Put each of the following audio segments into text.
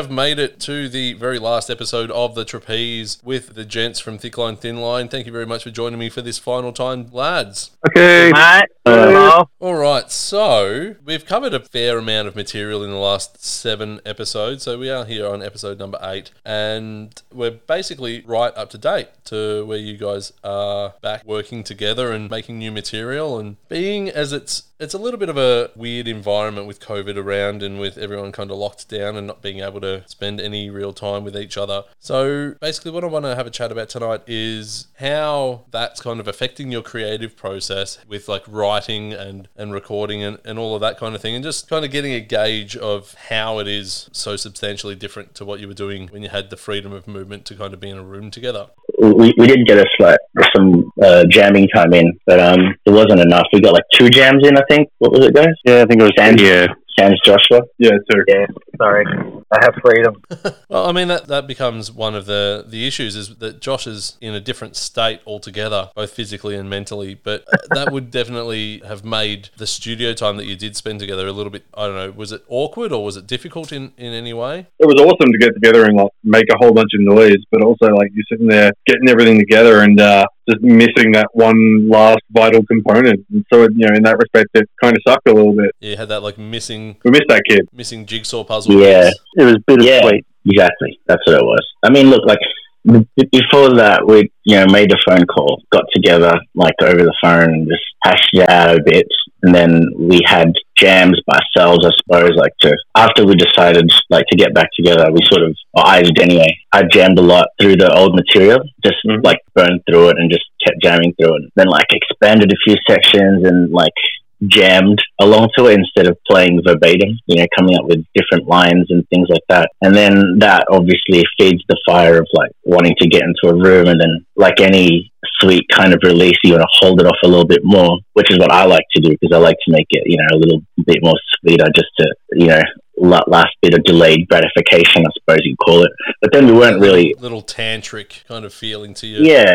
we have made it to the very last episode of the Trapeze with the gents from Thick Line Thin Line. Thank you very much for joining me for this final time, lads. Okay. Mate, Uh, hello. All right, so we've covered a fair amount of material in the last seven episodes. So we are here on episode number eight, and we're basically right up to date to where you guys are back working together and making new material. And being as it's it's a little bit of a weird environment with COVID around and with everyone kind of locked down and not being able to spend any real time with each other. So basically, what I want to have a chat about tonight is how that's kind of affecting your creative process with like writing and, and recording and, and all of that kind of thing, and just kind of getting a gauge of how it is so substantially different to what you were doing when you had the freedom of movement to kind of be in a room together. we, we did get us like some uh, jamming time in, but um, it wasn't enough. We got like two jams in, I think. What was it, guys? Yeah, I think it was. Sans, Yeah, Sans Joshua. yeah, too. Yeah, sorry. I have freedom. Well, I mean that that becomes one of the the issues is that Josh is in a different state altogether, both physically and mentally. But that would definitely have made the studio time that you did spend together a little bit. I don't know. Was it awkward or was it difficult in in any way? It was awesome to get together and like make a whole bunch of noise, but also like you're sitting there getting everything together and uh, just missing that one last vital component. And so, you know, in that respect, it kind of sucked a little bit. Yeah, had that like missing We missed that kid. missing jigsaw puzzle. Yeah. piece. It was Yeah, exactly. That's what it was. I mean, look, like b- before that, we you know made a phone call, got together like over the phone, and just hashed it out a bit, and then we had jams by ourselves, I suppose. Like to after we decided like to get back together, we sort of or I did anyway. I jammed a lot through the old material, just Mhm. like burned through it and just kept jamming through it. Then like expanded a few sections and like jammed along to it instead of playing verbatim, you know, coming up with different lines and things like that. And then that obviously feeds the fire of like wanting to get into a room and then like any sweet kind of release, you want to hold it off a little bit more, which is what I like to do because I like to make it, you know, a little bit more sweeter just to, you know, last bit of delayed gratification, I suppose you'd call it. But then we weren't really little tantric kind of feeling to you. yeah.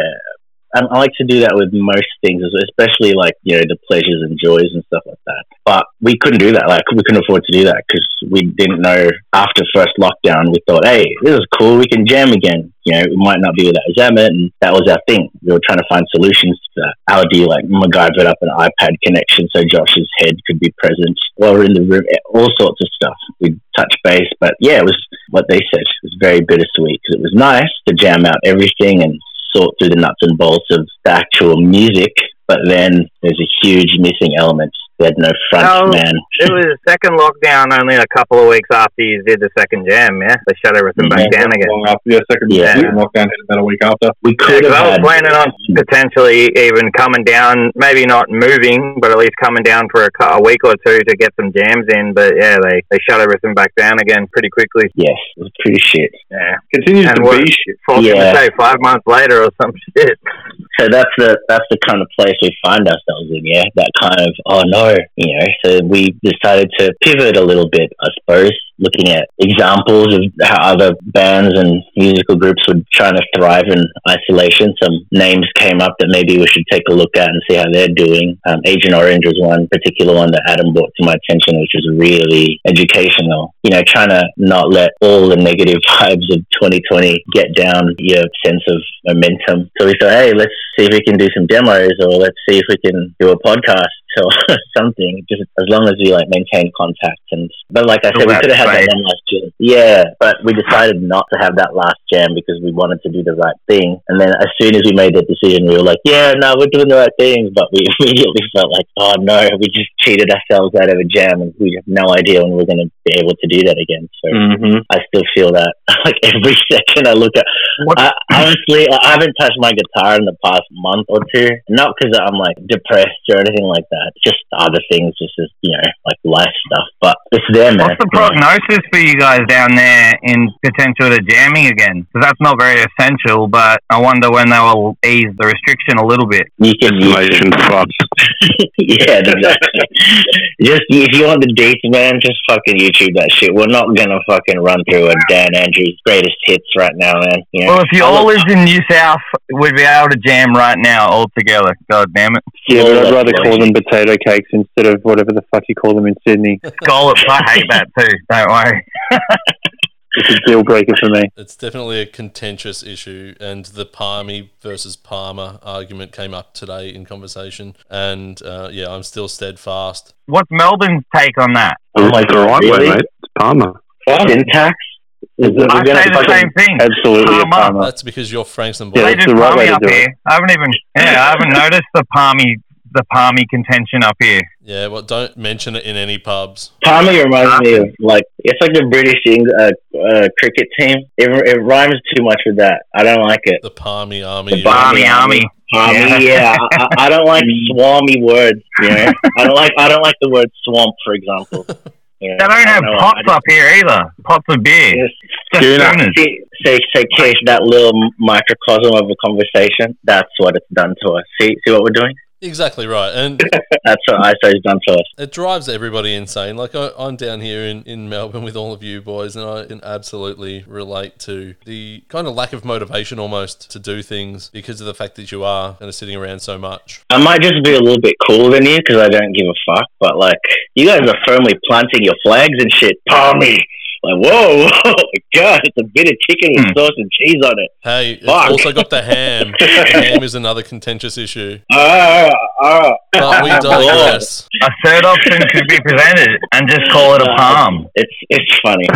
I, I like to do that with most things, especially like, you know, the pleasures and joys and stuff like that. But we couldn't do that. Like, we couldn't afford to do that because we didn't know after first lockdown, we thought, hey, this is cool. We can jam again. You know, it might not be without Zamet. And that was our thing. We were trying to find solutions to that. How do you like MacGyver up an iPad connection so Josh's head could be present while we're in the room? Eh, all sorts of stuff. We'd touch base. But yeah, it was what they said. It was very bittersweet because it was nice to jam out everything and sort through the nuts and bolts of the actual music, but then there's a huge missing element. We had no front oh, man. It was the second lockdown only a couple of weeks after you did the second jam, yeah? They shut everything back down again. Long after, yeah, second Yeah. second lockdown hit about a week after. We Yeah, have I was had. planning on potentially even coming down, maybe not moving, but at least coming down for a, a week or two to get some jams in. But yeah, they, they shut everything back down again pretty quickly. Yes, it was pretty shit. Yeah. Continues And to be shit. Yeah. to say five months later or some shit. So that's the that's the kind of place we find ourselves in, yeah. That kind of oh no, you know. So we decided to pivot a little bit, I suppose, looking at examples of how other bands and musical groups were trying to thrive in isolation. Some names came up that maybe we should take a look at and see how they're doing. Um, Agent Orange was one particular one that Adam brought to my attention, which was really educational. You know, trying to not let all the negative vibes of 2020 get down your sense of momentum. So we thought, hey, let's see if we can do some demos or let's see if we can do a podcast or something, just as long as we like maintain contact. And but like I said, we could have had that one last jam. Yeah, but we decided not to have that last jam because we wanted to do the right thing. And then as soon as we made that decision, we were like, yeah, no, we're doing the right thing. But we immediately felt like, oh no, we just cheated ourselves out of a jam, and we have no idea when we're going to be able to do that again. So. Mm-hmm. I still feel that like every second I look at. I, honestly, I haven't touched my guitar in the past month or two. Not because I'm like depressed or anything like that. Just other things, just as you know, like life stuff. But it's there, man. What's the prognosis for you guys down there in potential to jamming again? Because that's not very essential, but I wonder when they will ease the restriction a little bit. You can, you can Destination fuck. yeah, exactly. just if you want the dates, man, just fucking YouTube that shit. We're not gonna fucking run through a Dan Andrews greatest hits right now, man. You know? Well, if you I all look- lived in New South, we'd be able to jam right now all together. God damn it. Yeah, but I'd rather call them potato cakes instead of whatever the fuck you call them in Sydney. Scallops, I hate that too. Don't worry. it's a deal breaker for me. It's definitely a contentious issue, and the Parmy versus Parma argument came up today in conversation. And uh, yeah, I'm still steadfast. What's Melbourne's take on that? My It's the God, right way, really? mate. It's Parma. Syntax? Is it- I say the same thing. Absolutely Parma. Parma. That's because you're Frankston Yeah, Boy. They that's do the right parmy way to up do it. here. I haven't even yeah, I haven't noticed the parmy the parmy contention up here. Yeah, well, don't mention it in any pubs. Parmy reminds me of like it's like the British uh, uh, cricket team. It, it rhymes too much with that. I don't like it. The Parmy Army. The Parmy Parmy army. Parmy, yeah. I, I- I don't like swammy words. You know, I don't like I don't like the word swamp, for example. You know, They don't I have know, pots I up here either. Pots of beer. just- Just Schooner. schooners. See, say, say, Keith, that little microcosm of a conversation. That's what it's done to us. See, see what we're doing. Exactly right. And That's what ISO's done us. it drives everybody insane. Like, I, I'm down here in, in Melbourne with all of you boys, and I can absolutely relate to the kind of lack of motivation almost to do things because of the fact that you are kind of sitting around so much. I might just be a little bit cooler than you because I don't give a fuck. But like, you guys are firmly planting your flags and shit. Parmy. Like, whoa, oh my god, it's a bit of chicken with Hmm. sauce and cheese on it. Hey, it's Fuck. also got the ham. the ham is another contentious issue. Ah, ah. But we digress. A third option could be presented and just call it a palm. It's it's funny.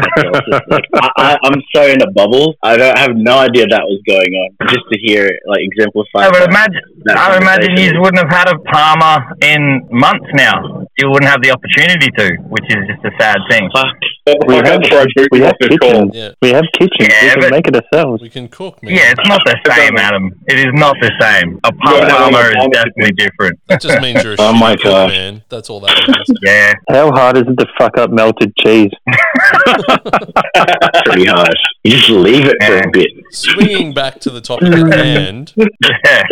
Like, I, I, I'm so in a bubble. I don't I have no idea that was going on. Just to hear it like exemplified. I would imagine that I would imagine you wouldn't have had a parma in months now. You wouldn't have the opportunity to, which is just a sad thing. Fuck. We have, we have kitchens. Yeah, We have kitchens. Yeah, we can make it ourselves. we can cook, man. Yeah, it's not the same, Adam. It is not the same. A palm Yeah, is definitely different. That just means you're a Oh shitty my cook, gosh. man. That's all that means. Yeah. How hard is it to fuck up melted cheese? Pretty hard. You just leave it for a bit. Swinging back to the topic at hand, Yeah.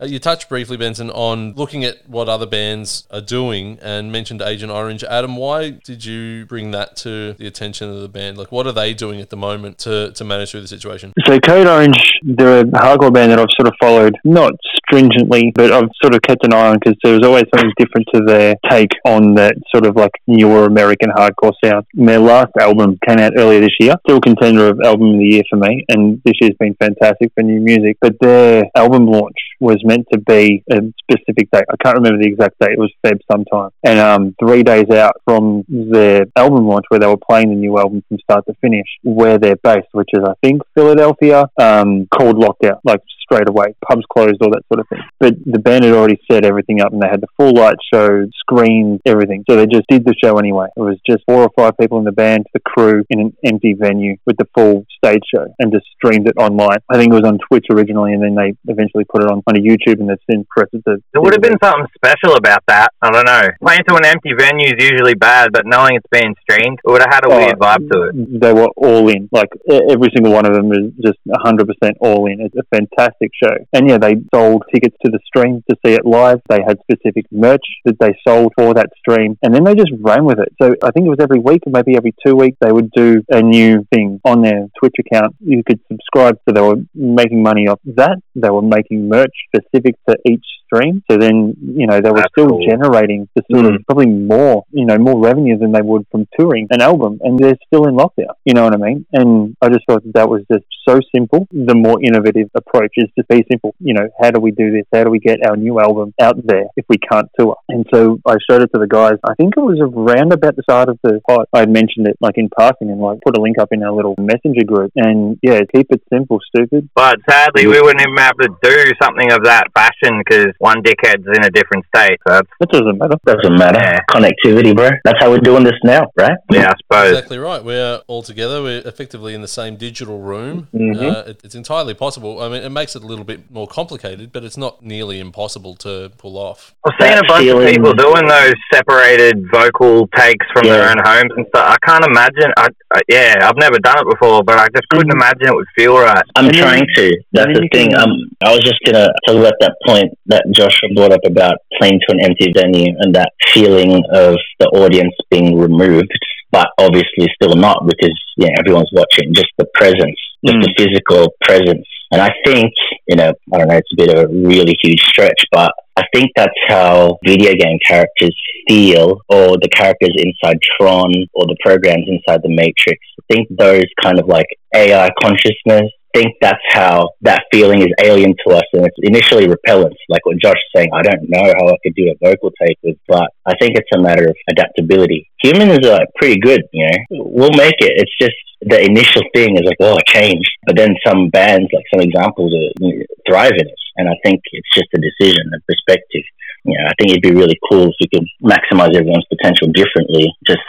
uh, you touched briefly, Benson, on looking at what other bands are doing and mentioned Agent Orange. Adam, why did you bring that to the attention of the band? Like, what are they doing at the moment to, to manage through the situation? So Code Orange, they're a hardcore band that I've sort of followed, not stringently, but I've sort of kept an eye on because there was always something different to their take on that sort of like newer American hardcore sound. And their last album came out earlier this year, still contender of album of the year for me, and this year's been fantastic for new music. But their album launch was meant to be a specific date. I can't remember the exact date. It was Feb sometime. And um, three days out from their album launch, where they were playing the new album from start to finish, where they're based, which is I think Philadelphia, um, called lockdown, like straight away, pubs closed, all that sort of thing. But the band had already set everything up, and they had the full light show, screens, everything. So they just did the show anyway. It was just four or five people in the band, the crew in an empty venue with the full stage show, and just streamed it online. I think it was on Twitch originally, and then they eventually put it on on YouTube, and they've since pressed it to. There would have been something special about that. I don't know. Playing to an empty venue is usually bad, but knowing it's being streamed, it would have had a Oh, weird vibe to it. They were all in. Like every single one of them is just 100% all in. It's a fantastic show. And yeah, they sold tickets to the stream to see it live. They had specific merch that they sold for that stream. And then they just ran with it. So I think it was every week maybe every two weeks they would do a new thing on their Twitch account. You could subscribe. So they were making money off that. They were making merch specific to each stream. So then, you know, they were That's still cool. generating the sort of mm. probably more, you know, more revenue than they would from touring an album. And they're still in lockdown. You know what I mean? And I just thought that, that was just so simple. The more innovative approach is to be simple. You know, how do we do this? How do we get our new album out there if we can't tour? And so I showed it to the guys. I think it was around about the start of the pod. I mentioned it like in passing and like put a link up in our little messenger group. And yeah, keep it simple, stupid. But sadly, we wouldn't even be able to do something of that fashion because one dickhead's in a different state. So that's, That doesn't matter. Doesn't matter. Yeah. Connectivity, bro. That's how we're doing this now, right? yeah, I suppose. Exactly right. We're all together. We're effectively in the same digital room. Uh, it, it's entirely possible. I mean, it makes it a little bit more complicated, but it's not nearly impossible to pull off. I've seen a bunch feeling- of people doing those separated vocal takes from their own homes and stuff. I can't imagine. I, I, yeah, I've never done it before, but I just couldn't imagine it would feel right. I'm trying to. That's the thing. Um, I was just gonna talk about that point that Joshua brought up about playing to an empty venue and that feeling of the audience being removed, but obviously still not because yeah, everyone's watching. Just the presence, just the mm. physical presence. And I think, you know, I don't know, it's a bit of a really huge stretch, but I think that's how video game characters feel, or the characters inside Tron, or the programs inside the Matrix. I think those kind of like AI consciousness think that's how that feeling is alien to us and it's initially repellent like what josh is saying. I don't know how i could do a vocal take with but i think it's a matter of adaptability. Humans are pretty good you know. We'll make it. It's just the initial thing is like oh i changed but then some bands like some examples are, you know, thrive in it. And i think it's just a decision a perspective. You know i think it'd be really cool if we could maximize everyone's potential differently just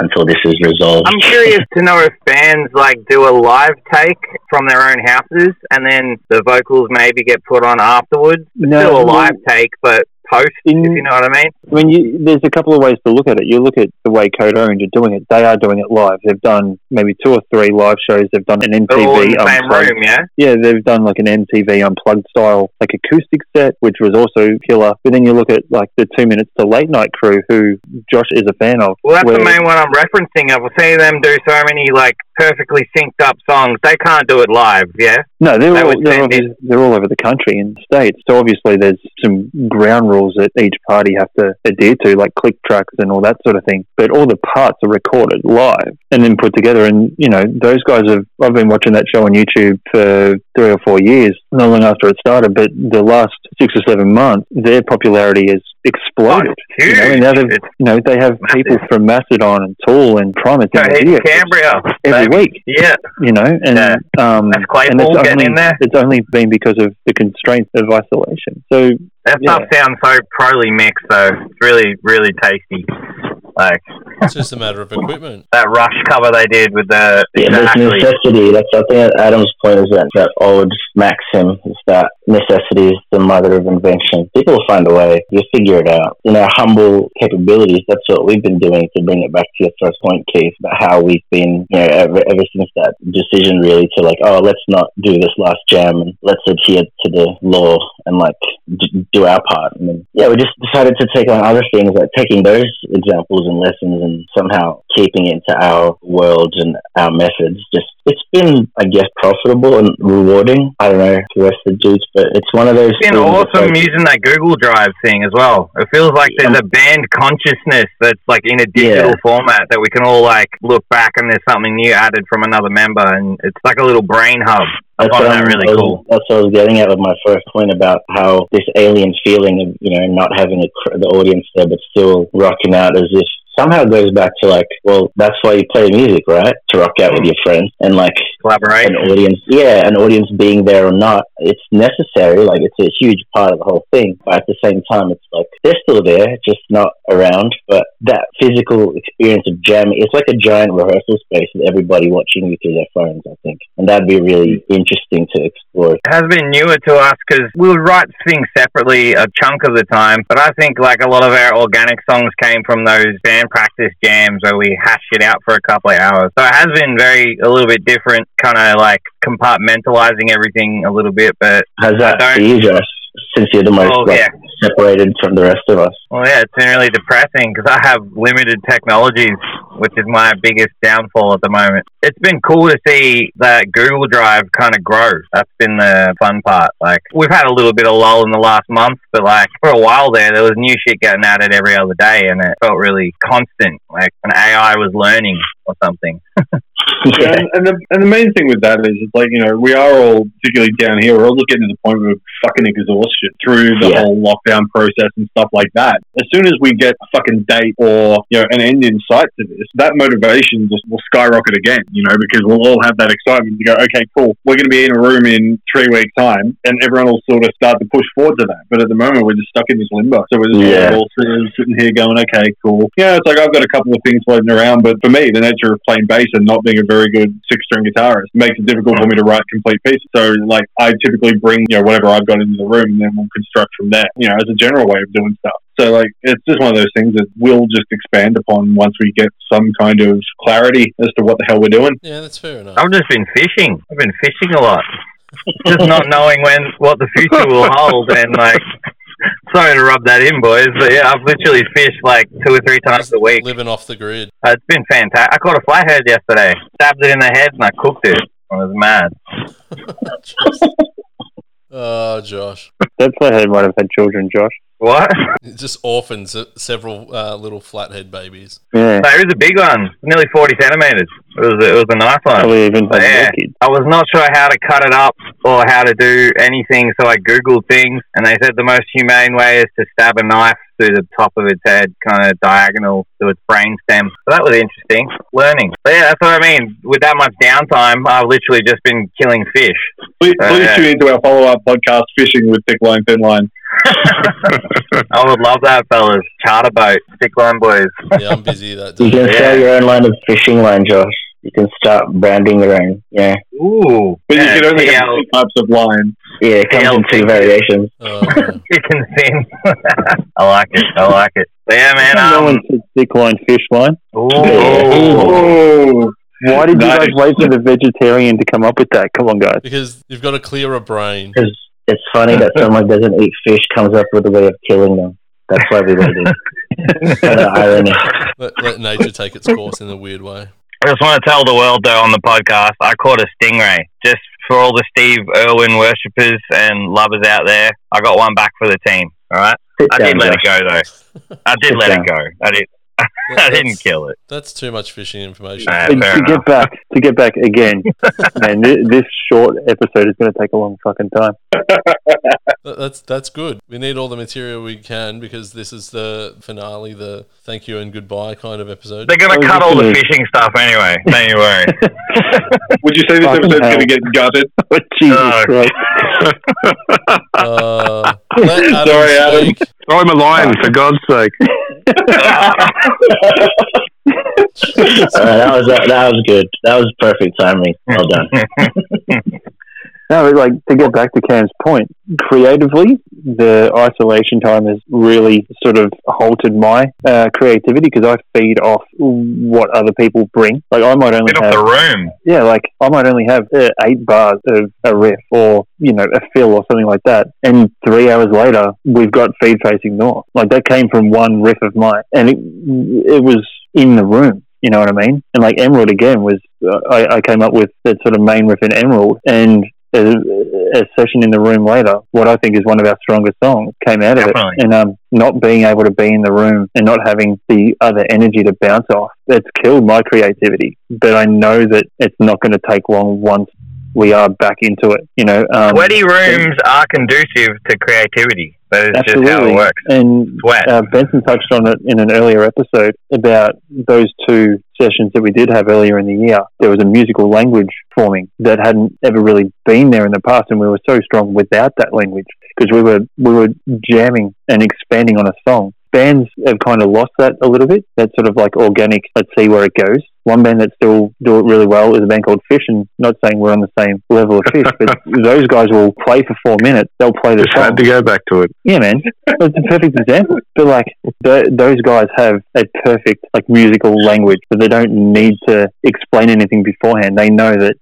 until this is resolved. I'm curious to know if bands like do a live take from their own houses and then the vocals maybe get put on afterwards. No, Still a live take, but post, in- if you know what I mean. When you there's a couple of ways to look at it. You look at the way Code Orange are doing it. They are doing it live. They've done maybe two or three live shows. They've done an They're all in MTV the same unplugged. room, yeah? Yeah, they've done like an MTV unplugged style like acoustic set, which was also killer. But then you look at like the two minutes to late night crew, who Josh is a fan of. Well, that's where- the main one I'm referencing. I've seen them do so many like perfectly synced up songs. They can't do it live, yeah. No, they're They all they're, they're all over the country and states. So obviously, there's some ground rules that each party have to adhere to, like click tracks and all that sort of thing. But all the parts are recorded live and then put together. And you know, those guys have. I've been watching that show on YouTube for three or four years, not long after it started. But the last six or seven months, their popularity has exploded. Oh, You know, now they've, you know, they have people from Mastodon and Tool and Primus their Coheed Cambria every baby. week Yeah, you know, and Yeah. um, That's and it's getting only, in there. It's only been because of the constraints of isolation. So that Yeah. stuff sounds so proly mixed though. It's really, really tasty. Like It's just a matter of equipment. that Rush cover they did with the Yeah, there's exactly. necessity. That's I think Adam's point is that that old maxim is that necessity is the mother of invention. People will find a way. You'll figure it out. In our humble capabilities, that's what we've been doing to bring it back to your first point, Keith, about how we've been, you know, ever, ever since that decision really to like, oh, let's not do this last jam and let's adhere to the law and like d- do our part. And then, yeah, we just decided to take on other things, like taking those examples and lessons and somehow keeping it into our world and our methods. Just it's been, I guess, profitable and rewarding. I don't know the rest of the dudes, but it's one of those. It's been awesome like- using that Google Drive thing as well. It feels like there's a band consciousness that's like in a digital Yeah. format that we can all like look back and there's something new added from another member, and it's like a little brain hub. Oh, I That's find what, that really was- cool. that's what I was getting at with my first point about how this alien feeling of you know not having a, cr- the audience there, but still rocking out as if somehow goes back to like, well, that's why you play music, right? To rock out with your friends and like an audience, yeah, an audience being there or not, it's necessary. Like it's a huge part of the whole thing. But at the same time, it's like they're still there, just not around. But that physical experience of jamming, it's like a giant rehearsal space with everybody watching you through their phones. I think, and that'd be really interesting to explore. It has been newer to us because we would write things separately a chunk of the time. But I think like a lot of our organic songs came from those band practice jams where we hashed it out for a couple of hours. So it has been very a little bit different, kind of like compartmentalizing everything a little bit. But How's that for you, Josh? Since you're the most Oh, like, yeah. separated from the rest of us. Well, yeah, it's been really depressing because I have limited technologies, which is my biggest downfall at the moment. It's been cool to see that Google Drive kind of grow. That's been the fun part. Like, we've had a little bit of lull in the last month, but like for a while there, there was new shit getting added every other day, and it felt really constant, like an AI was learning or something. Yeah, and, and the and the main thing with that is it's like you know we are all particularly down here we're all just getting to the point where we're fucking exhaustion through the Yeah. whole lockdown process and stuff like that. As soon as we get a fucking date or you know an end in sight to this, that motivation just will skyrocket again. You know because we'll all have that excitement to go okay cool we're going to be in a room in three weeks time and everyone will sort of start to push forward to that. But at the moment we're just stuck in this limbo. So we're just Yeah. all sitting, here going okay cool. Yeah it's like I've got a couple of things floating around, but for me the nature of playing bass and not being a very good six string guitarist makes it difficult for me to write complete pieces. So like I typically bring you know whatever I've got into the room and then we'll construct from there. You know as a general way of doing stuff. So like it's just one of those things that we'll just expand upon once we get some kind of clarity as to what the hell we're doing. Yeah, that's fair enough. I've just been fishing. I've been fishing a lot. just not knowing when what the future will hold and like sorry to rub that in boys but yeah i've literally fished like two or three times a week. Living off the grid. Uh, it's been fantastic. I caught a flathead yesterday. Stabbed it in the head and i cooked it. I was mad oh, Josh. that flathead might have had children, Josh. What? Just orphans, uh, several uh, little flathead babies. Yeah. No, it was a big one, nearly 40 centimeters. It was, it was a nice one. Probably even But yeah. I was not sure how to cut it up or how to do anything, so I googled things, and they said the most humane way is to stab a knife through the top of its head, kind of diagonal to its brain stem. So that was interesting, learning. But yeah, that's what I mean. With that much downtime, I've literally just been killing fish. Please, Uh, please yeah. tune into our follow up podcast, Fishing with Thick Line, Thin Line. I would love that, fellas. Charter boat, thick line boys. Yeah, I'm busy that You day. can sell your own line of fishing line, Josh. You can start branding your own. Yeah. Ooh, But yeah, you can only have two types of line. Yeah, it comes in two variations. Uh, chicken fin. I like it. I like it. But yeah, man. no Um, one said thick line, fish line. ooh. Oh, Why did you guys wait for the vegetarian to come up with that? Come on, guys. because you've got a clearer brain. Because it's funny that someone who doesn't eat fish comes up with a way of killing them. That's why we waited. kind of irony. Let, let nature take its course in a weird way. I just want to tell the world, though, on the podcast, I caught a stingray. Just for all the Steve Irwin worshippers and lovers out there, I got one back for the team. All right, Sit I down, did let it go though. I did Sit let down. it go. I did. I That's- didn't kill it. That's too much fishing information. Nah, And to enough. get back, to get back again, man, thi- this short episode is going to take a long fucking time. That's that's good. We need all the material we can because this is the finale, the thank you and goodbye kind of episode. They're gonna I cut all the gonna- fishing stuff anyway. Don't you worry. would you say this Fucking episode's going to get gutted? Jesus Oh. Christ. Uh, Adam Sorry, Adam. speak. I'm a lion, for God's sake. That was that was good. That was perfect timing. Well done. No, like to get back to Cam's point, creatively, the isolation time has really sort of halted my uh, creativity because I feed off what other people bring. Like I might only Get have the room. Yeah, like I might only have uh, eight bars of a riff or, you know, a fill or something like that. And three hours later, we've got feed facing north. Like that came from one riff of mine and it, it was in the room. You know what I mean? And like Emerald again was, uh, I, I came up with that sort of main riff in Emerald and a, a session in the room later, what I think is one of our strongest songs came out of it. And um, not being able to be in the room and not having the other energy to bounce off, it's killed my creativity. But I know that it's not going to take long once we are back into it. You know, um, Sweaty rooms are conducive to creativity. That is just how it works. And Sweat. uh, Benson touched on it in an earlier episode about those two sessions that we did have earlier in the year. There was a musical language forming that hadn't ever really been there in the past, and we were so strong without that language because we were we were jamming and expanding on a song. Bands have kind of lost that a little bit. That sort of like organic. Let's see where it goes. One band that still do it really well is a band called Phish, and not saying we're on the same level of Phish, but those guys will play for four minutes. They'll play the Just song. had to go back to it. Yeah, man, it's a perfect example. But like, th- those guys have a perfect like musical language, so they don't need to explain anything beforehand. They know that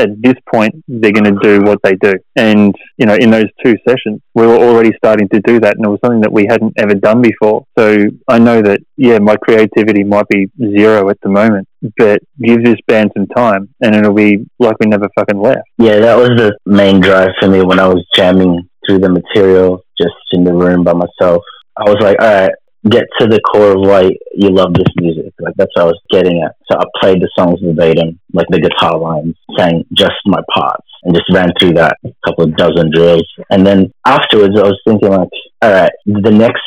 at this point they're going to do what they do. And you know, in those two sessions, we were already starting to do that, and it was something that we hadn't ever done before. So I know that yeah, my creativity might be zero at the moment, but give this band some time, and it'll be like we never fucking left. Yeah, that was the main drive for me when I was jamming through the material just in the room by myself. I was like, all right, get to the core of why you love this music. Like that's what I was getting at. So I played the songs verbatim, like the guitar lines, sang just my parts, and just ran through that couple of dozen drills. And then afterwards, I was thinking like, all right, the next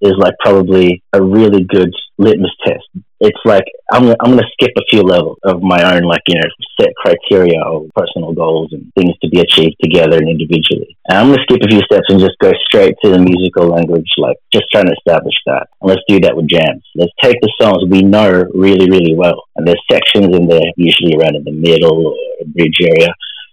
is like probably a really good litmus test. It's like I'm gonna, I'm gonna skip a few levels of my own like you know set criteria of personal goals and things to be achieved together and individually. And I'm gonna skip a few steps and just go straight to the musical language, like just trying to establish that. And let's do that with jams. Let's take the songs we know really really well, and there's sections in there usually around in the middle or bridge area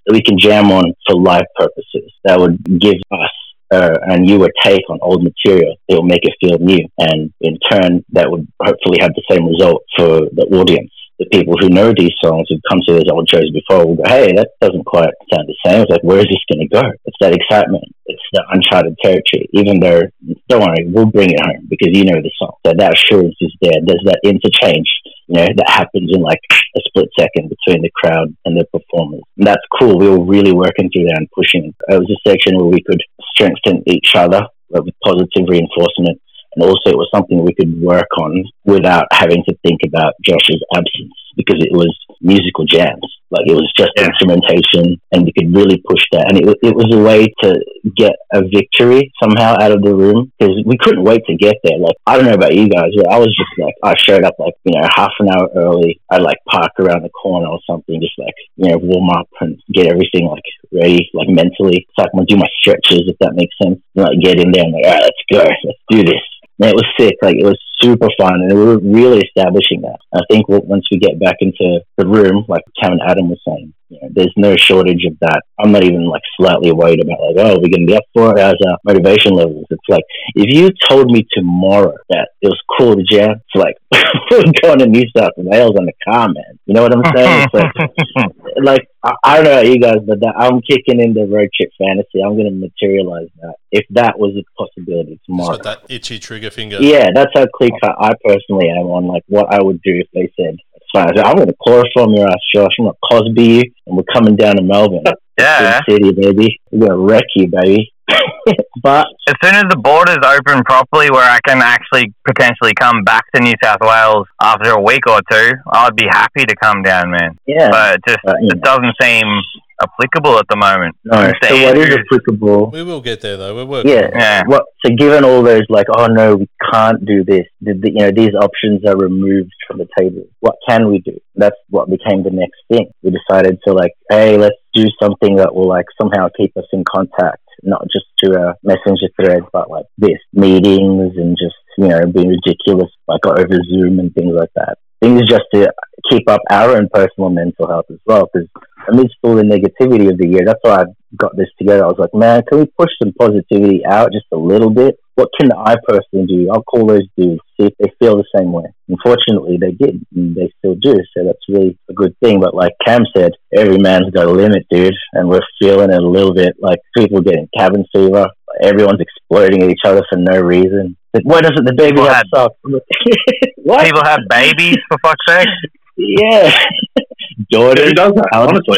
that we can jam on for live purposes. That would give us uh, a newer take on old material. It will make it feel new, and in turn, that would hopefully have the same result for the audience. The people who know these songs, who've come to those old shows before, will go, "Hey, that doesn't quite sound the same." It's like, where is this going to go? It's that excitement. It's the uncharted territory. Even though, don't worry, we'll bring it home because you know the song. So that assurance is there. There's that interchange, you know, that happens in like a split second between the crowd and the performers. And that's cool. We were really working through that and pushing. It was a section where we could strengthen each other with positive reinforcement. And also, it was something we could work on without having to think about Josh's absence because it was musical jams. Like it was just Yeah. instrumentation, and we could really push that. And it, it was a way to get a victory somehow out of the room because we couldn't wait to get there. Like I don't know about you guys, but I was just like I showed up like you know half an hour early. I'd like park around the corner or something, just like you know warm up and get everything like ready, like mentally. So I can do my stretches if that makes sense. And, like get in there and like all right, let's go, let's do this. Man, it was sick. Like it was super fun, and we were really establishing that. I think once we get back into the room, like and Adam was saying, you know, there's no shortage of that. I'm not even like slightly worried about like, oh, we're gonna be up for it. How's our motivation levels? It's like if you told me tomorrow that it was cool to jam, it's like we're going to New South Wales on the car, man. You know what I'm saying? It's like like I, I don't know about you guys, but that, I'm kicking in the road trip fantasy. I'm going to materialize that if that was a possibility It's tomorrow. got that itchy trigger finger. Yeah, that's how clear cut I personally am on like what I would do if they said it's fine. I said, I'm going to chloroform your ass, Josh. I'm going to Cosby you, and we're coming down to Melbourne, Yeah. Big city, baby. We're going to wreck you, baby. but As soon as the borders open properly, where I can actually potentially come back to New South Wales after a week or two, I'd be happy to come down, man. yeah, But it just you it doesn't seem applicable at the moment. no. Mr. So what is applicable? We will get there though. We're working. Yeah. on. Yeah. What? So given all those, like, oh no, we can't do this. The, the, you know, these options are removed from the table. What can we do? That's what became the next thing. We decided to like, hey, let's do something that will like somehow keep us in contact, not just to a messenger thread, but like this meetings and just you know being ridiculous, like over Zoom and things like that. Things just to keep up our own personal mental health as well, because amidst all the negativity of the year, that's why I got this together. I was like, man, can we push some positivity out just a little bit? What can I personally do? I'll call those dudes, see if they feel the same way. Unfortunately, they did, and they still do. So that's really a good thing. But like Cam said, every man's got a limit, dude, and we're feeling it a little bit. Like people getting cabin fever, everyone's exploding at each other for no reason. Like, why doesn't the baby have stuff? what? People have babies, for fuck's sake. Yeah. Daughters. Who does that? How- Honestly,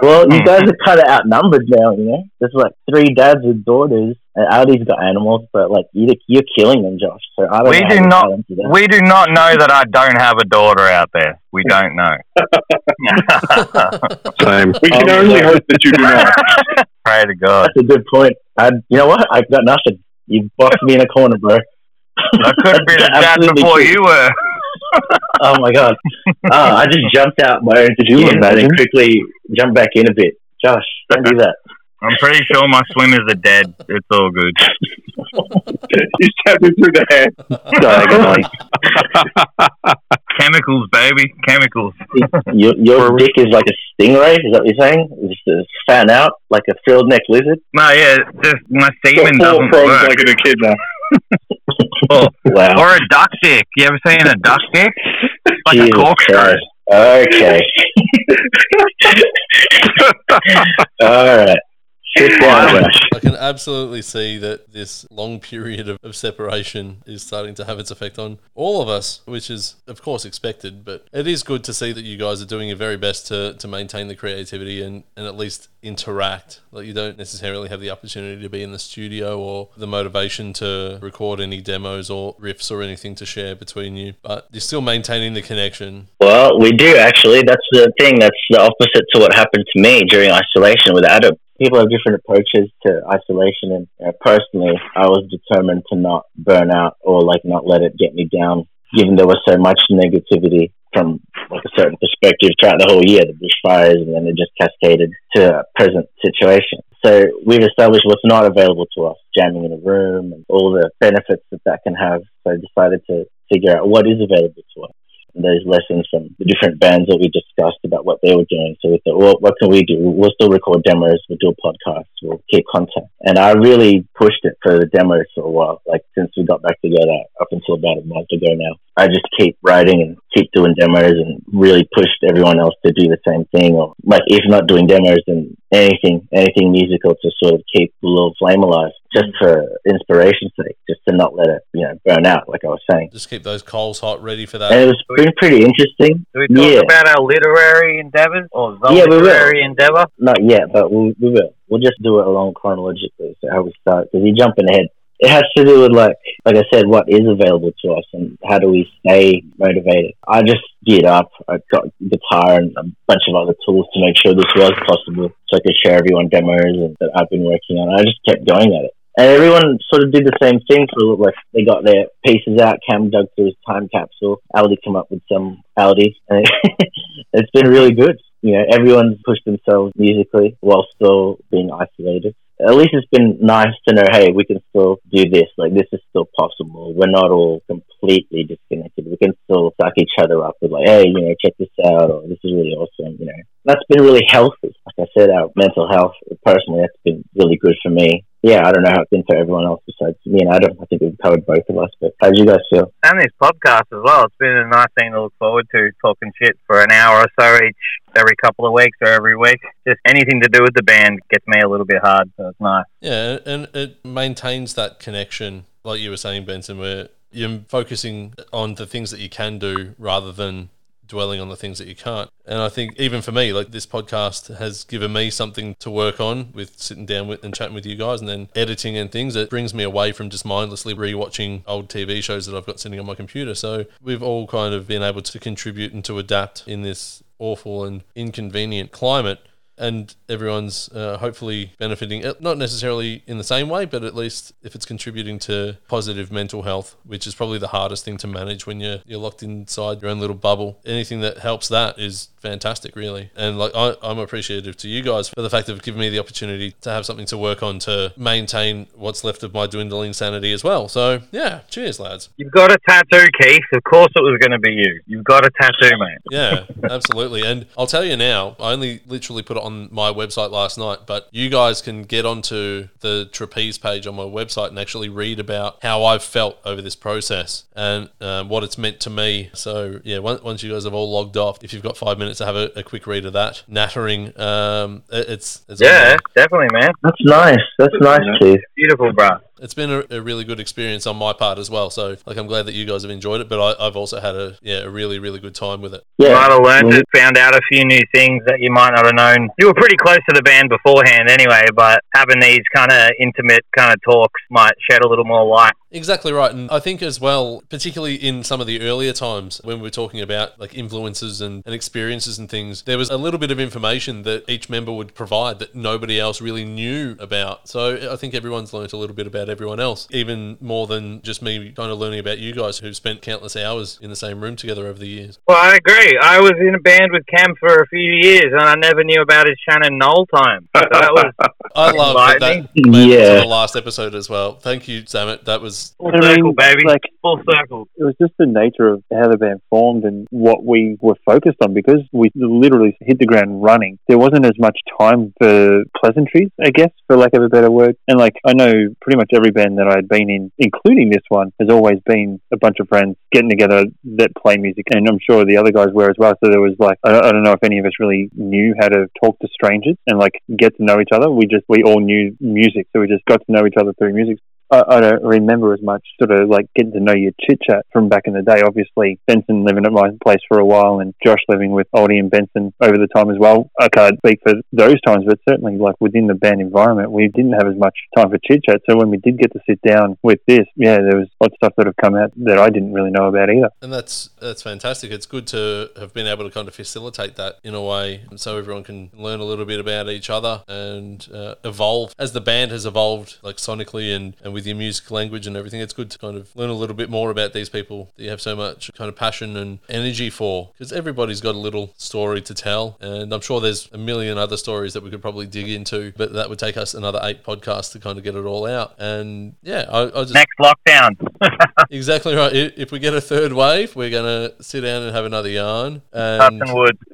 Well, you Hmm. guys are kind of outnumbered now, you know? There's like three dads with daughters, and Aldi's got animals, but like you, you're killing them, Josh. So I don't We know do not- We do not know that I don't have a daughter out there. We don't know. Same. we can Um, only hope that you do not. Pray to God. That's a good point. I, you know what? I've got nothing. You boxed me in a corner, bro. I could have been a dad before true. you were. Oh my god! oh, I just jumped out my own Did you skin and then imagine? quickly jumped back in a bit. Josh, don't do that. I'm pretty sure my swimmers are dead. It's all good. you stabbed him through the head. Diagonally. Chemicals, baby. Chemicals. your your dick is like a stingray. Is that what you're saying? It's just uh, fan out like a frilled neck lizard. No, yeah, just my Got semen four doesn't prongs work. like an echidna. Or, Wow. or a duck dick. You ever seen a duck dick? Like Jesus a corkscrew. Okay. All right. Sit down, Josh. I can absolutely see that this long period of, of separation is starting to have its effect on all of us, which is, of course, expected. But it is good to see that you guys are doing your very best to, to maintain the creativity and, and at least interact. Like, you don't necessarily have the opportunity to be in the studio or the motivation to record any demos or riffs or anything to share between you, but you're still maintaining the connection. Well, we do actually. That's the thing. That's the opposite to what happened to me during isolation with Adam. People have different approaches to isolation, and uh, personally, I was determined to not burn out or like not let it get me down. Given there was so much negativity from like a certain perspective throughout the whole year, the bushfires, and then it just cascaded to present situation. So we've established what's not available to us, jamming in a room and all the benefits that that can have. So I decided to figure out what is available to us those lessons from the different bands that we discussed about what they were doing. So we thought, well, what can we do? We'll still record demos, we'll do a podcast, we'll keep contact. And I really pushed it for the demos for a while, like since we got back together up until about a month ago now. I just keep writing and keep doing demos and really pushed everyone else to do the same thing. Or like, if not doing demos, then anything, anything musical to sort of keep the little flame alive, just for inspiration's sake, just to not let it, you know, burn out, like I was saying. Just keep those coals hot, ready for that. And it that. was been pretty interesting. Do we talk Yeah. about our literary endeavors or the Yeah, literary endeavor? Not yet, but we, we will. We'll just do it along chronologically. So how we start, because you're jumping ahead it has to do with like like I said, what is available to us and how do we stay motivated. I just geared up. I got guitar and a bunch of other tools to make sure this was possible, so I could share everyone demos and, that I've been working on. I just kept going at it. And everyone sort of did the same thing. So like they got their pieces out. Cam dug through his time capsule. Aldi came up with some Aldi, it's been really good. You know, everyone's pushed themselves musically while still being isolated at least it's been nice to know, hey, we can still do this. Like this is still possible. We're not all completely disconnected. We can still suck each other up with like, hey, you know, check this out, or this is really awesome. You know, that's been really healthy. Like I said, our mental health personally, that's been really good for me yeah, I don't know how it's been for everyone else besides me and Adam. I think we've covered both of us. But how do you guys feel? And this podcast as well. It's been a nice thing to look forward to, talking shit for an hour or so each, every couple of weeks or every week. Just anything to do with the band gets me a little bit hard, so it's nice. Yeah, and it maintains that connection, like you were saying, Benson, where you're focusing on the things that you can do rather than dwelling on the things that you can't. And I think even for me, like this podcast has given me something to work on with sitting down with and chatting with you guys and then editing and things. It brings me away from just mindlessly rewatching old TV shows that I've got sitting on my computer. So we've all kind of been able to contribute and to adapt in this awful and inconvenient climate and everyone's uh, hopefully benefiting, uh, not necessarily in the same way, but at least if it's contributing to positive mental health, which is probably the hardest thing to manage when you're you're locked inside your own little bubble. Anything that helps that is fantastic, really. And like I, I'm appreciative to you guys for the fact of giving me the opportunity to have something to work on to maintain what's left of my dwindling sanity as well. So yeah, cheers, lads. You've got a tattoo, Keith. Of course, it was going to be you. You've got a tattoo, mate. Yeah, absolutely. And I'll tell you now, I only literally put it on my website last night, but you guys can get onto the trapeze page on my website and actually read about how I've felt over this process and um, what it's meant to me. So, yeah, once you guys have all logged off, if you've got five minutes to have a, a quick read of that, nattering, um, it's, it's yeah, definitely, man. That's nice. That's nice, Keith. Beautiful, bro it's been a, a, really good experience on my part as well. So, like, I'm glad that you guys have enjoyed it, but I, have also had a yeah a really really good time with it. Yeah, you might have learned it, found out a few new things that you might not have known. You were pretty close to the band beforehand, anyway. But having these kind of intimate kind of talks might shed a little more light. Exactly right, and I think as well, particularly in some of the earlier times when we were talking about like influences and, and experiences and things, there was a little bit of information that each member would provide that nobody else really knew about. So I think everyone's learned a little bit about everyone else, even more than just me kind of learning about you guys who've spent countless hours in the same room together over the years. Well, I agree. I was in a band with Cam for a few years, and I never knew about his Shannon Noll time. So that was I love that. that yeah. the last episode as well. Thank you, Samet. That was full I mean, baby. Like full circle. It was just the nature of how the band formed and what we were focused on because we literally hit the ground running. There wasn't as much time for pleasantries, I guess, for lack of a better word. And like I know pretty much every band that I'd been in, including this one, has always been a bunch of friends getting together that play music, and I'm sure the other guys were as well. So there was like I don't know if any of us really knew how to talk to strangers and like get to know each other. We just we all knew music, so we just got to know each other through music. I, I don't remember as much sort of like getting to know your chit chat from back in the day. Obviously, Benson living at my place for a while and Josh living with Oldie and Benson over the time as well. I can't speak for those times, but certainly like within the band environment, we didn't have as much time for chit chat. So when we did get to sit down with this, yeah, there was lots of stuff that have come out that I didn't really know about either. And that's that's fantastic. It's good to have been able to kind of facilitate that in a way so everyone can learn a little bit about each other and uh, evolve as the band has evolved like sonically and, and with your music language and everything, it's good to kind of learn a little bit more about these people that you have so much kind of passion and energy for because everybody's got a little story to tell. And I'm sure there's a million other stories that we could probably dig into, but that would take us another eight podcasts to kind of get it all out. And yeah, I, I just. Next lockdown. exactly right. If we get a third wave, we're going to sit down and have another yarn. And.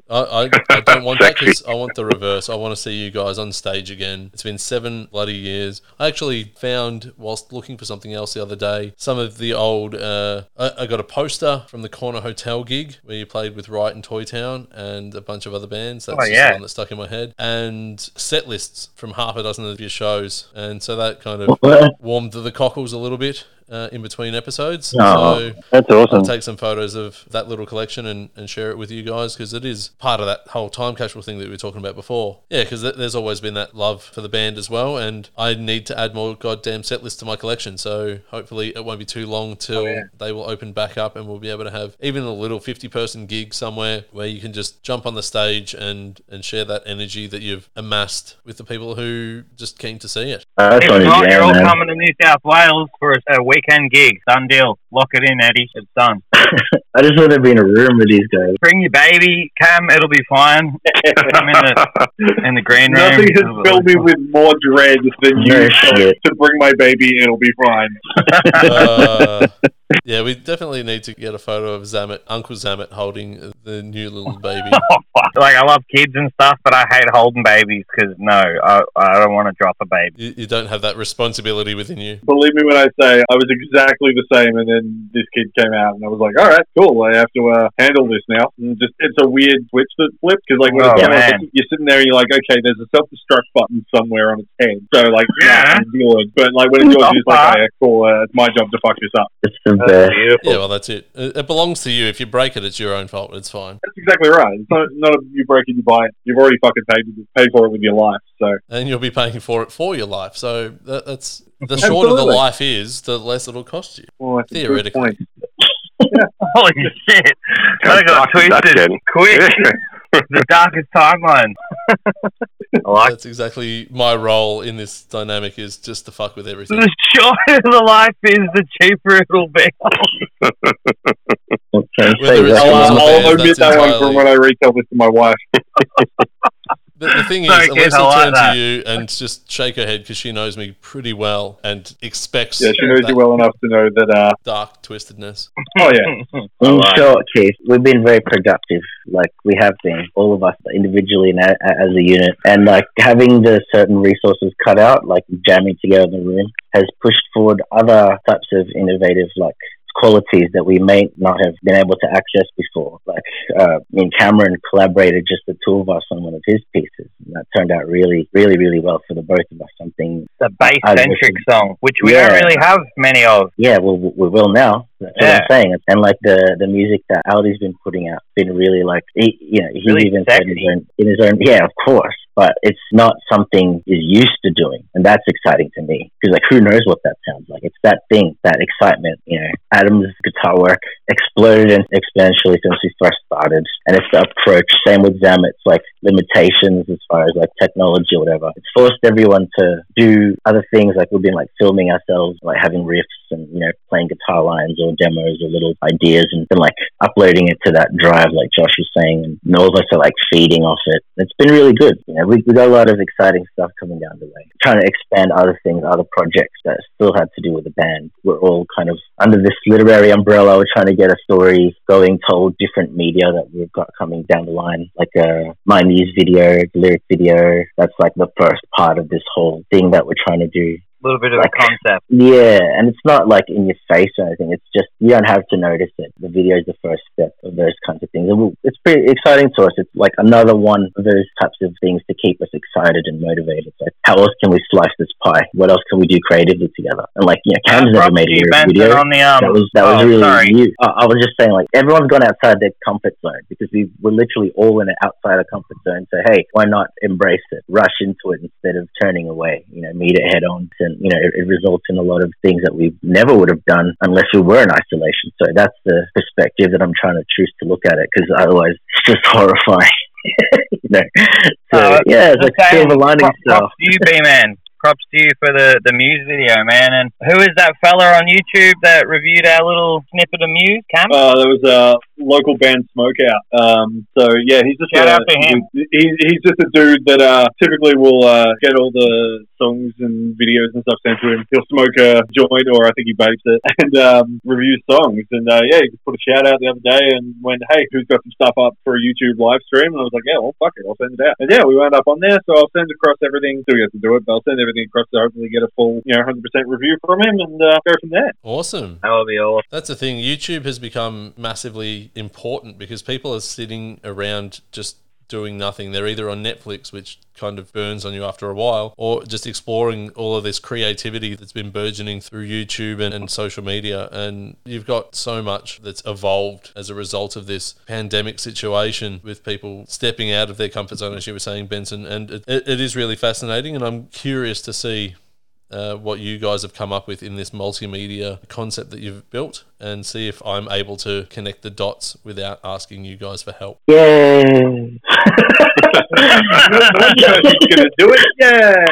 I, I, I don't want that because I want the reverse. I want to see you guys on stage again. It's been seven bloody years. I actually found, while whilst looking for something else the other day, some of the old. Uh, I, I, got a poster from the Corner Hotel gig where you played with Wright and Toy Town and a bunch of other bands. That's oh, yeah. the one that stuck in my head. And set lists from half a dozen of your shows, and so that kind of warmed the cockles a little bit. Uh, in between episodes. Oh. So That's I'll awesome. take some photos of that little collection and, and share it with you guys because it is part of that whole time capsule thing that we were talking about before. Yeah, because th- there's always been that love for the band as well, and I need to add more goddamn set lists to my collection. So hopefully it won't be too long till they will open back up and we'll be able to have even a little 50 person gig somewhere where you can just jump on the stage and, and share that energy that you've amassed with the people who just came to see it. Uh, that's If on his not, you're all coming to New South Wales for a, a weekend gig. Done deal. Lock it in, Eddie. It's done. I just want to be in a room with these guys. Bring your baby, Cam. It'll be fine. I'm in the in the green room. Nothing has It'll- filled me with more dread than you No shit. to bring my baby. It'll be fine. Uh, yeah, we definitely need to get a photo of Zamet, Uncle Zamet holding the new little baby. like I love kids and stuff, but I hate holding babies because no, I, I don't want to drop a baby. You, you don't have that responsibility within you. Believe me when I say I was exactly the same, and then this kid came out, and I was like, "All right, cool. I have to uh, handle this now." And just it's a weird switch that flipped because, like, when Oh, it's on, you're sitting there, and you're like, "Okay, there's a self destruct button somewhere on its head." So, like, Yeah. nah, deal it. But like when it's yours, Stop it's like, that. "Oh cool. Uh, it's my job to fuck this up." It's the That's best. beautiful. Yeah, well, that's it. It, it belongs to you. If you break it, it's your own fault. It's fine. That's exactly right. It's not, not a, you break it, you buy it. You've already fucking paid paid for it with your life. So And you'll be paying for it for your life. So that, that's the shorter the life is, the less it'll cost you. well, that's a good Theoretically. Point. Holy shit! How I got dark is that twisted getting? quick. the darkest timeline. I like That's exactly my role in this dynamic is just to fuck with everything. the shorter the life is, the cheaper it'll be. Okay, Whether say it's exactly yours I'll, or I'll omit that's that one from when I retell this to my wife. The, the thing is, Sorry, kid, Alexa I like turn that. to you and just shake her head because she knows me pretty well and expects Yeah, she knows that you well enough to know that. Uh, dark twistedness. oh yeah, In Alright. short, Keith, we've been very productive. Like we have been, all of us individually and a- a- as a unit, and like having the certain resources cut out, like jamming together in the room, has pushed forward other types of innovative, like qualities that we may not have been able to access before. Like, uh, I mean, Cameron collaborated just the two of us on one of his pieces, and that turned out really, really, really well for the both of us. Something, the bass centric song, which we Yeah. don't really have many of. yeah, well, we will now. That's what I'm saying. And like the the music that Aldi's been putting out, been really like, he, you know, he's Really even said in his, own, in his own, yeah, of course. But it's not something he's used to doing, and that's exciting to me because like, who knows what that sounds like? It's that thing, that excitement. You know, Adam's guitar work exploded exponentially since we first started, and it's the approach. Same with Zam. It's like limitations as far as like technology or whatever. It's forced everyone to do other things. Like we've been like filming ourselves, like having riffs and you know playing guitar lines or demos or little ideas, and then like uploading it to that drive, like Josh was saying. And all of us are like feeding off it. It's been really good. You know, we we got a lot of exciting stuff coming down the way. Trying to expand other things, other projects that still had to do with the band. We're all kind of under this literary umbrella. We're trying to get a story going, told different media that we've got coming down the line, like a my news video, lyric video. That's like the first part of this whole thing that we're trying to do. A little bit of Like- a concept. Yeah, and it's not like in your face or anything. It's just you don't have to notice it. The video is the first step of those kinds of things. And it's pretty exciting to us. It's like another one of those types of things to keep us excited and motivated. It's like, how else can we slice this pie? What else can we do creatively together? And like, you know, Cam's Uh, never made a you lyric mentioned video. on the um. That was that was oh, really sorry. new. I, I was just saying, like everyone's gone outside their comfort zone because we were literally all in an outsider comfort zone. So hey, why not embrace it, rush into it instead of turning away? You know, meet it head on, and you know, it, it results in a lot of things that we never would have done unless we were in isolation. So that's the perspective that I'm trying to choose to look at it because otherwise it's just horrifying. you know, so Oh, yeah, it's like silver lining Prop- stuff. Props to you, B-Man. Props to you for the, the Muse video, man. And who is that fella on YouTube that reviewed our little snippet of Muse, Cam? uh, there was a local band Smokeout. Um, so yeah, he's just Shout a, out to him. He's, he's just a dude that uh, typically will uh, get all the songs and videos and stuff sent to him. He'll smoke a joint, or I think he vapes it, and um, review songs. And uh, yeah, he just put a shout out the other day and went, "Hey, who's got some stuff up for a YouTube live stream?" And I was like, "Yeah, well, fuck it, I'll send it out." And yeah, we wound up on there, so I'll send across everything. Still get to do it, but I'll send everything across to hopefully get a full, you know, 100% review from him and uh, go from there. Awesome. That would be awesome. That's the thing. YouTube has become massively important because people are sitting around just doing nothing. They're either on Netflix, which kind of burns on you after a while, or just exploring all of this creativity that's been burgeoning through YouTube and, and social media. And you've got so much that's evolved as a result of this pandemic situation with people stepping out of their comfort zone, as you were saying, Benson. And it, it, it is really fascinating. And I'm curious to see uh, what you guys have come up with in this multimedia concept that you've built and see if I'm able to connect the dots without asking you guys for help. Yay! gonna do it. Yeah.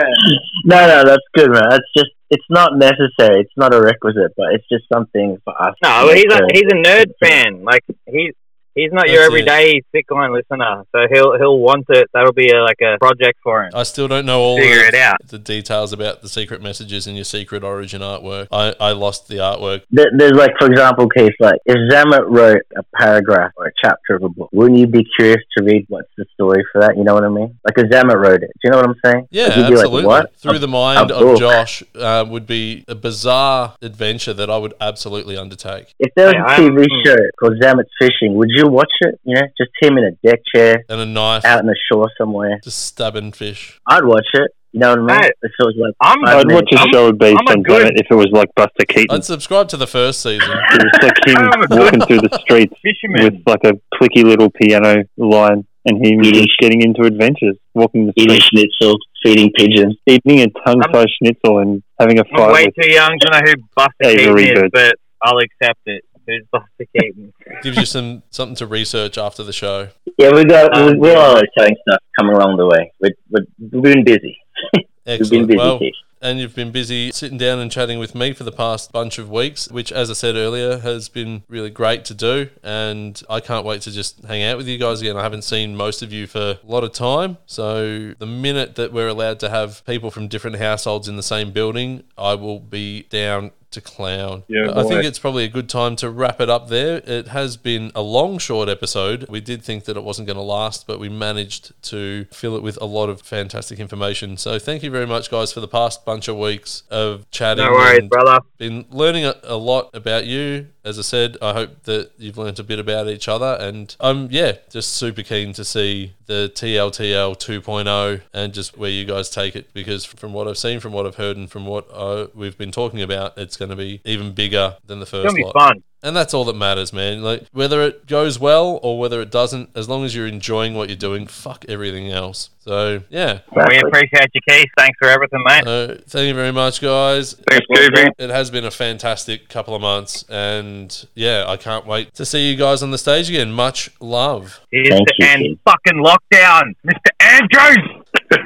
no, no, that's good, man. That's just it's not necessary. It's not a requisite, but it's just something for us. No, he's a, he's a nerd fan. Like he's he's not your That's it. everyday Bitcoin listener, so he'll he'll want it. That'll be a, like a project for him. I still don't know all Figure of it out. the details about the secret messages in your secret origin artwork. I, I lost the artwork. There- There's like, for example, case like if Zamet wrote a paragraph or a chapter of a book, wouldn't you be curious to read what's the story for that? You know what I mean? Like if Zamet wrote it, do you know what I'm saying? Yeah, Like, absolutely. Like, what? Through the mind of. Josh uh, would be a bizarre adventure that I would absolutely undertake. If there was Hey, a I'm- TV show called Zamet's Fishing, would you watch it? You know, just him in a deck chair And a knife, out in the shore somewhere. just stabbing fish. I'd watch it. You know what I mean? Hey, if it was like I'm five I'd watch minutes. a I'm- show based I'm a on good- Zamet if it was like Buster Keaton. I'd subscribe to the first season. It was like him I'm a good- walking through the streets with like a clicky little piano line and him Eating- just getting into adventures, walking the eating streets, schnitzel, feeding pigeons. eating a tongue-sized schnitzel and having a I'm fight way with too young to know who Buster Avery Keaton is, Bird. but I'll accept it. Who's Buster Keaton? Gives you some something to research after the show. Yeah, we got Um, we, we're always telling stuff coming along the way. We, we, we've been busy. We've been Excellent. busy. Well, and you've been busy sitting down and chatting with me for the past bunch of weeks, which, as I said earlier, has been really great to do. And I can't wait to just hang out with you guys again. I haven't seen most of you for a lot of time. So, the minute that we're allowed to have people from different households in the same building, I will be down to clown. Yeah, I think it's probably a good time to wrap it up there. It has been a long, short episode. We did think that it wasn't going to last, but we managed to fill it with a lot of fantastic information. So thank you very much, guys, for the past bunch of weeks of chatting. No worries, and brother. Been learning a, a lot about you. As I said, I hope that you've learned a bit about each other, and I'm yeah, just super keen to see the TLTL 2.0 and just where you guys take it. Because from what I've seen, from what I've heard, and from what uh, we've been talking about, it's going to be even bigger than the It's first gonna be lot. fun. And that's all that matters, man. Like whether it goes well or whether it doesn't, as long as you're enjoying what you're doing, fuck everything else. So yeah. We appreciate you, Keith. Thanks for everything, mate. So thank you very much, guys. Thanks, Keithy. It has been a fantastic couple of months, and yeah, I can't wait to see you guys on the stage again. Much love. Here's Thank to you, end Keith. fucking lockdown, Mr. Andrews.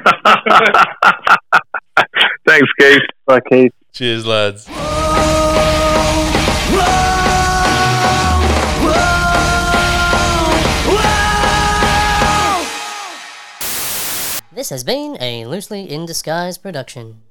Thanks, Keith. like Keith. Cheers, lads. This has been a Loosely in Disguise production.